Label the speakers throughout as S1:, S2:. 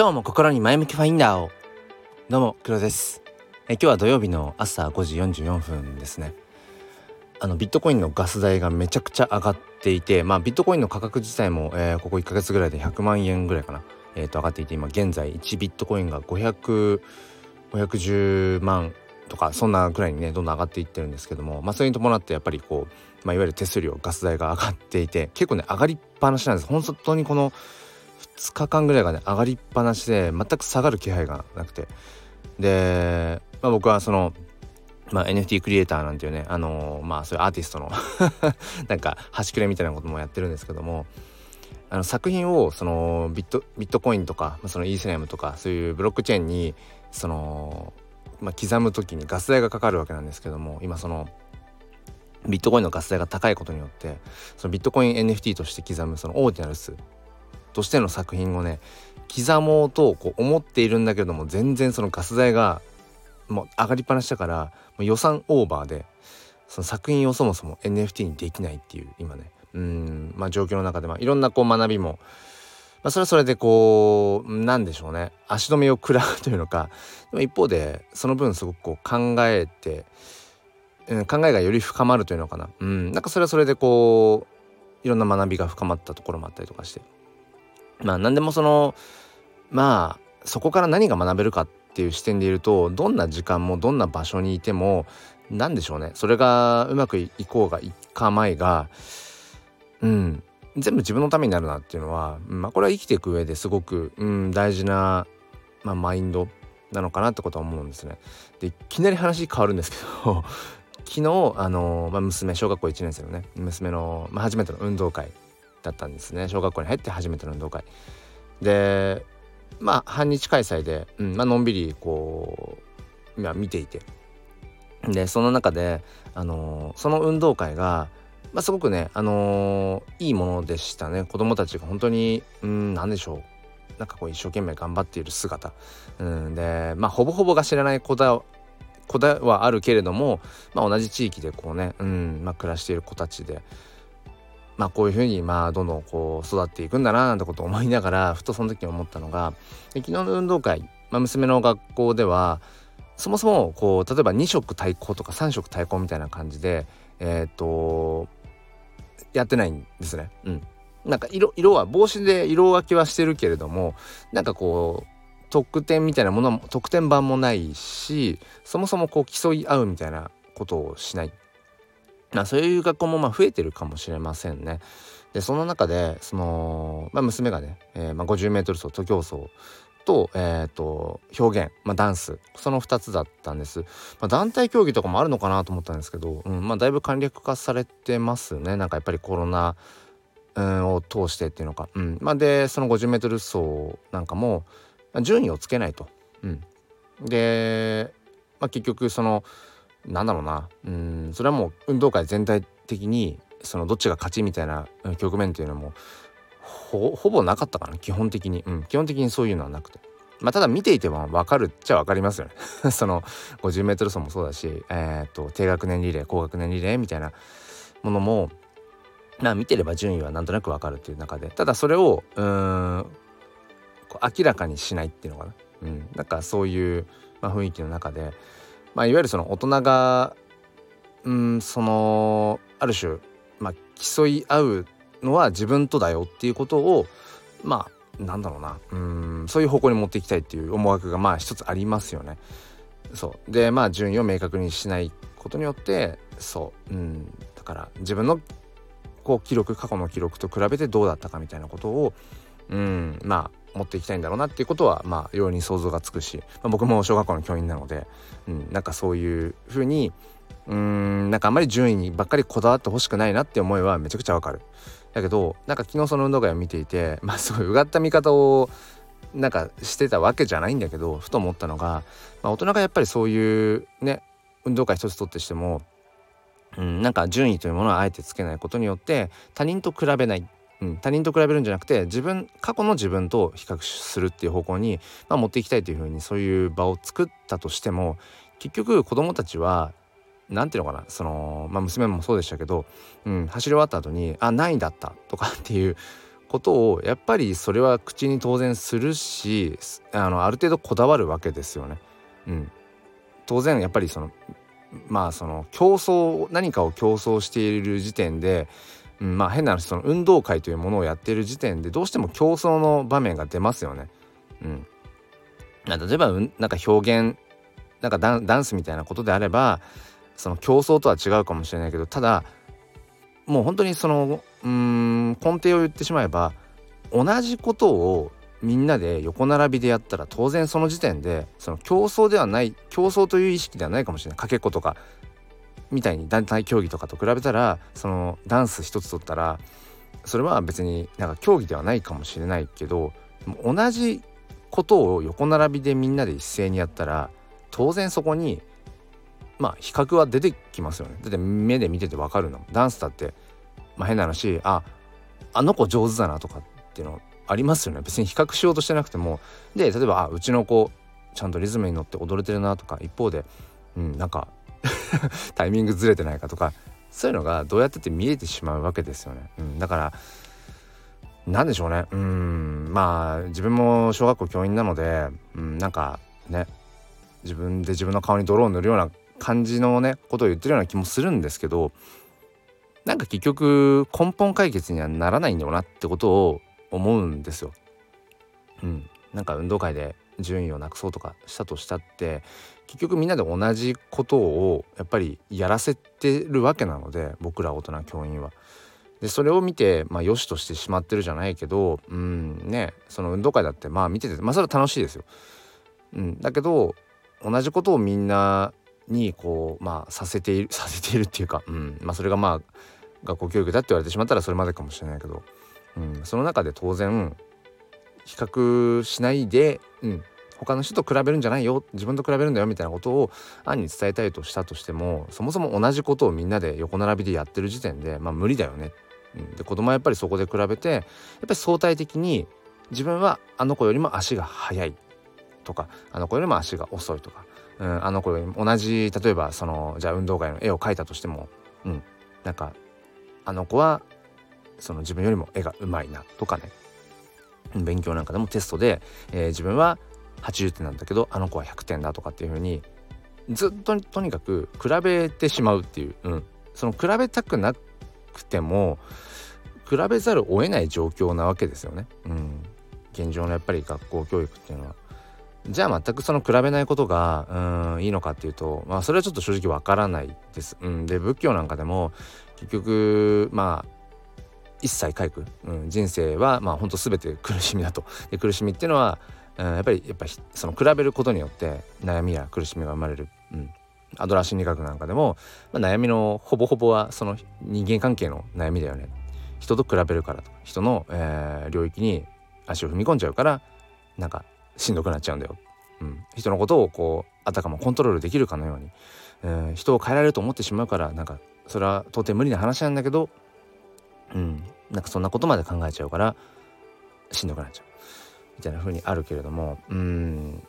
S1: 今日も心に前向きファインダーを。どうも黒です。え今日は土曜日の朝5時44分ですね。あのビットコインのガス代がめちゃくちゃ上がっていてまあビットコインの価格自体も、えー、ここ1ヶ月ぐらいで100万円ぐらいかな。えー、と上がっていて今現在1ビットコインが500 510万とかそんなぐらいにねどんどん上がっていってるんですけどもまあそれに伴ってやっぱりこう、まあ、いわゆる手数料ガス代が上がっていて結構ね上がりっぱなしなんです。本当にこの2日間ぐらいがね上がりっぱなしで全く下がる気配がなくて。で、まあ、僕はそのまあ、NFT クリエイターなんていうねあのー、まあそういうアーティストの なんか端くれみたいなこともやってるんですけどもあの作品をそのビットビットコインとかそのイーセラムとかそういうブロックチェーンにその、まあ、刻む時にガス代がかかるわけなんですけども今そのビットコインのガス代が高いことによってそのビットコイン NFT として刻むそのオーディナルスとしての作品をね刻もうとこう思っているんだけれども全然そのガス代がもう上がりっぱなしだから予算オーバーでその作品をそもそも NFT にできないっていう今ね。うんまあ状況の中で、まあ、いろんなこう学びも、まあ、それはそれでこうなんでしょうね。足止めを食らうというのか。でも一方でその分すごくこう考えて、うん、考えがより深まるというのかな。うんなんかそれはそれでこういろんな学びが深まったところもあったりとかして。まあ何でもそのまあそこから何が学べるかっていう視点でいるとどんな時間もどんな場所にいても何でしょうね。それがうまくいこうがいかまいがうん。全部自分のためになるなっていうのは、まあ、これは生きていく上ですごく、うん、大事な、まあ、マインドなのかなってことは思うんですね。でいきなり話変わるんですけど 昨日あの、まあ、娘小学校1年生のね娘の、まあ、初めての運動会だったんですね。小学校に入って初めての運動会。でまあ半日開催で、うんまあのんびりこう今見ていて。でその中で、あのー、その運動会が、まあ、すごくね、あのー、いいものでしたね。子供たちが本当にうん何でしょう。なんかこう一生懸命頑張っている姿、うん、でまあほぼほぼが知らない子だ子ではあるけれども、まあ、同じ地域でこうね、うんまあ、暮らしている子たちで。まあこういうふうにまあどんどんこう育っていくんだななんてことを思いながら ふとその時に思ったのが昨日の運動会、まあ、娘の学校ではそもそもこう例えば2色対抗とか3色対抗みたいな感じでえっ、とやってないんですね。うん、なんか色色は帽子で色分けはしてるけれどもなんかこう得点みたいなものも得点版もないしそもそもこう競い合うみたいなことをしないまあ、そういう学校もまあ増えてるかもしれませんね。でその中でその、まあ、娘がね、えー、まあ 50m 走徒競走と,、えーと、表現、まあ、ダンスその2つだったんです、まあ、団体競技とかもあるのかなと思ったんですけど、うんまあ、だいぶ簡略化されてますね。なんかやっぱりコロナ、うん、を通してっていうのか、うんまあ、でその 50m 走なんかも、まあ、順位をつけないと、うん、で、まあ、結局そのなんだろうな。うんそれはもう運動会全体的にそのどっちが勝ちみたいな局面っていうのもほぼなかったかな基本的に、うん、基本的にそういうのはなくて。まあ、ただ見ていても分かるっちゃ分かりますよね。その 50m 走もそうだし、えーと、低学年リレー高学年リレーみたいなものもまあ見てれば順位はなんとなく分かるっていう中で。ただそれをうんこう明らかにしないっていうのかな、うん、なんかそういう、まあ、雰囲気の中でまあ、いわゆるその大人がうんそのある種、まあ、競い合うのは自分とだよっていうことをまあなんだろうな。うんそういう方向に持っていきたいっていう思惑がまあ一つありますよね。そう。でまあ順位を明確にしないことによってそう、うん、だから自分のこう記録過去の記録と比べてどうだったかみたいなことを、うん、まあ持っていきたいんだろうなっていうことはまあ容易に想像がつくし、まあ、僕も小学校の教員なので、うん、なんかそういうふうにうんなんかあんまり順位にばっかりこだわってほしくないなって思いはめちゃくちゃわかる。だけどなんか昨日その運動会を見ていて まあすごいうがった見方をなんかしてたわけじゃないんだけどふと思ったのが、まあ、大人がやっぱりそういうね運動会一つとってしても、うん、なんか順位というものをあえてつけないことによって他人と比べない他人と比べるんじゃなくて自分過去の自分と比較するっていう方向に、まあ、持っていきたいというふうにそういう場を作ったとしても結局子どもたちは何て言うのかなその、まあ、娘もそうでしたけど、うん、走り終わった後に「あ何位だった」とか っていうことをやっぱりそれは口に当然するしあのある程度こだわるわけですよね。うん、当然やっぱりそのまあその競争何かを競争している時点で、うん、まあ変な話その運動会というものをやってる時点でどうしても競争の場面が出ますよね。うん、例えばなんか表現なんかダンスみたいなことであればその競争とは違うかもしれないけどただもう本当にそのうん根底を言ってしまえば同じことをみんなで横並びでやったら当然その時点でその競争ではない競争という意識ではないかもしれない。かけっことか。みたいに団体競技とかと比べたらそのダンス一つ取ったらそれは別になんか競技ではないかもしれないけど同じことを横並びでみんなで一斉にやったら当然そこにまあ比較は出てきますよね。だって目で見てて分かるのダンスだってまあ変な話ああの子上手だなとかっていうのありますよね。別に比較しようとしてなくても。で例えばあうちの子ちゃんとリズムに乗って踊れてるなとか一方でうんなんか タイミングずれてないかとかそういうのがどうやってって見えてしまうわけですよね、うん、だから何でしょうねうんまあ自分も小学校教員なので、うん、なんかね自分で自分の顔に泥を塗るような感じのねことを言ってるような気もするんですけどなんか結局根本解決にはならないんだよなってことを思うんですよ。うん、なんか運動会で順位をなくそうとかしたとしたって結局みんなで同じことをやっぱりやらせてるわけなので僕ら大人教員は。でそれを見てまあ良しとしてしまってるじゃないけどうんねその運動会だってまあ見ててまあそれは楽しいですよ。うん、だけど同じことをみんなにこうまあさせている させているっていうか、うんまあ、それがまあ学校教育だって言われてしまったらそれまでかもしれないけど、うん、その中で当然比較しないで、うん、他の人と比べるんじゃないよ自分と比べるんだよみたいなことを案に伝えたいとしたとしてもそもそも同じことをみんなで横並びでやってる時点でまあ無理だよね。うん、で子供はやっぱりそこで比べてやっぱり相対的に自分はあの子よりも足が速いとかあの子よりも足が遅いとか、うん、あの子よりも同じ例えばそのじゃあ運動会の絵を描いたとしても、うん、なんかあの子はその自分よりも絵がうまいなとかね。勉強なんかでもテストで、えー、自分は80点なんだけどあの子は100点だとかっていう風にずっととにかく比べてしまうっていう、うん、その比べたくなくても比べざるを得ない状況なわけですよね。うん、現状のやっぱり学校教育っていうのは。じゃあ全くその比べないことがうんいいのかっていうとまあそれはちょっと正直わからないです。うん、で仏教なんかでも結局まあ一切回復、うん、人生はまあ本当全て苦しみだと。で苦しみっていうのは、やっぱりやっぱその比べることによって悩みや苦しみが生まれる、うん、アドラー心理学なんかでも、まあ、悩みのほぼほぼはその人間関係の悩みだよね。人と比べるからと。か人の、えー、領域に足を踏み込んじゃうからなんかしんどくなっちゃうんだよ、うん、人のことをこうあたかもコントロールできるかのように、えー、人を変えられると思ってしまうからなんかそれは到底無理な話なんだけどうん。なんかそんなことまで考えちゃうからしんどくなっちゃう。みたいな風にあるけれどもうん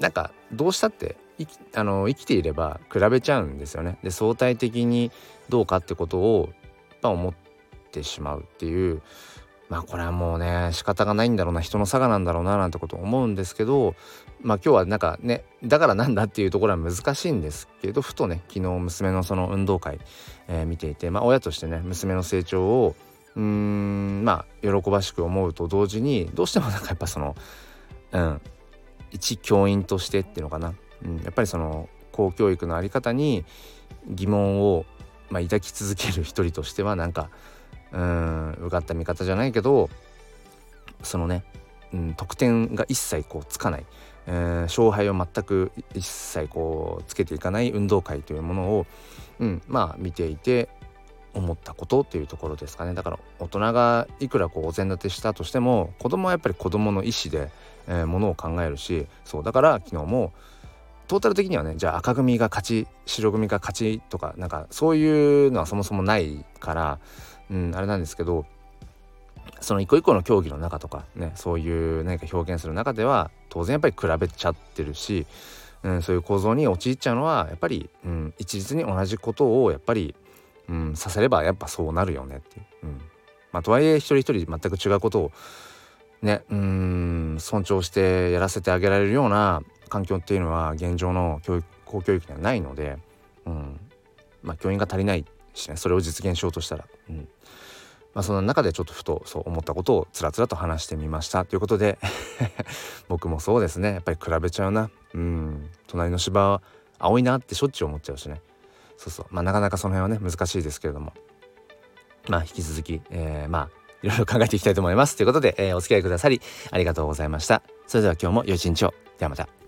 S1: なんかどうしたって生きあの生きていれば比べちゃうんですよね。で相対的にどうかってことをや思ってしまうっていうまあこれはもうね仕方がないんだろうな人の差がなんだろうななんてこと思うんですけどまあ今日はなんかねだからなんだっていうところは難しいんですけどふとね昨日娘のその運動会、えー、見ていてまあ親としてね娘の成長をうーんまあ喜ばしく思うと同時にどうしてもなんかやっぱそのうん一教員としてっていうのかな、うん、やっぱりその公教育の在り方に疑問を、まあ、抱き続ける一人としてはなんかうん受かった味方じゃないけどそのね、うん、得点が一切こうつかない、えー、勝敗を全く一切こうつけていかない運動会というものを、うん、まあ見ていて思ったことっていうところですかね。だから大人がいくらこうお膳立てしたとしても子供はやっぱり子供の意思で、えー、ものを考えるしそうだから昨日もトータル的にはねじゃあ赤組が勝ち白組が勝ちとかなんかそういうのはそもそもないからうん、あれなんですけどその一個一個の競技の中とかねそういう何か表現する中では当然やっぱり比べちゃってるし、うん、そういう構造に陥っちゃうのはやっぱり、うん、一律に同じことをやっぱり、うん、させればやっぱそうなるよねっていう、うん、まあとはいえ一人一人全く違うことをねうん尊重してやらせてあげられるような環境っていうのは現状の教育公教育にはないので、うん。まあ、教員が足りないしねそれを実現しようとしたら、うん。まあ、その中でちょっとふとそう思ったことをつらつらと話してみましたということで 僕もそうですね。やっぱり比べちゃうな。うん。隣の芝は青いなってしょっちゅう思っちゃうしね。そうそうまあなかなかその辺はね難しいですけれどもまあ引き続き、えー、まあいろいろ考えていきたいと思います。ということで、えー、お付き合いくださりありがとうございました。それでは今日も良い一日を。ではまた。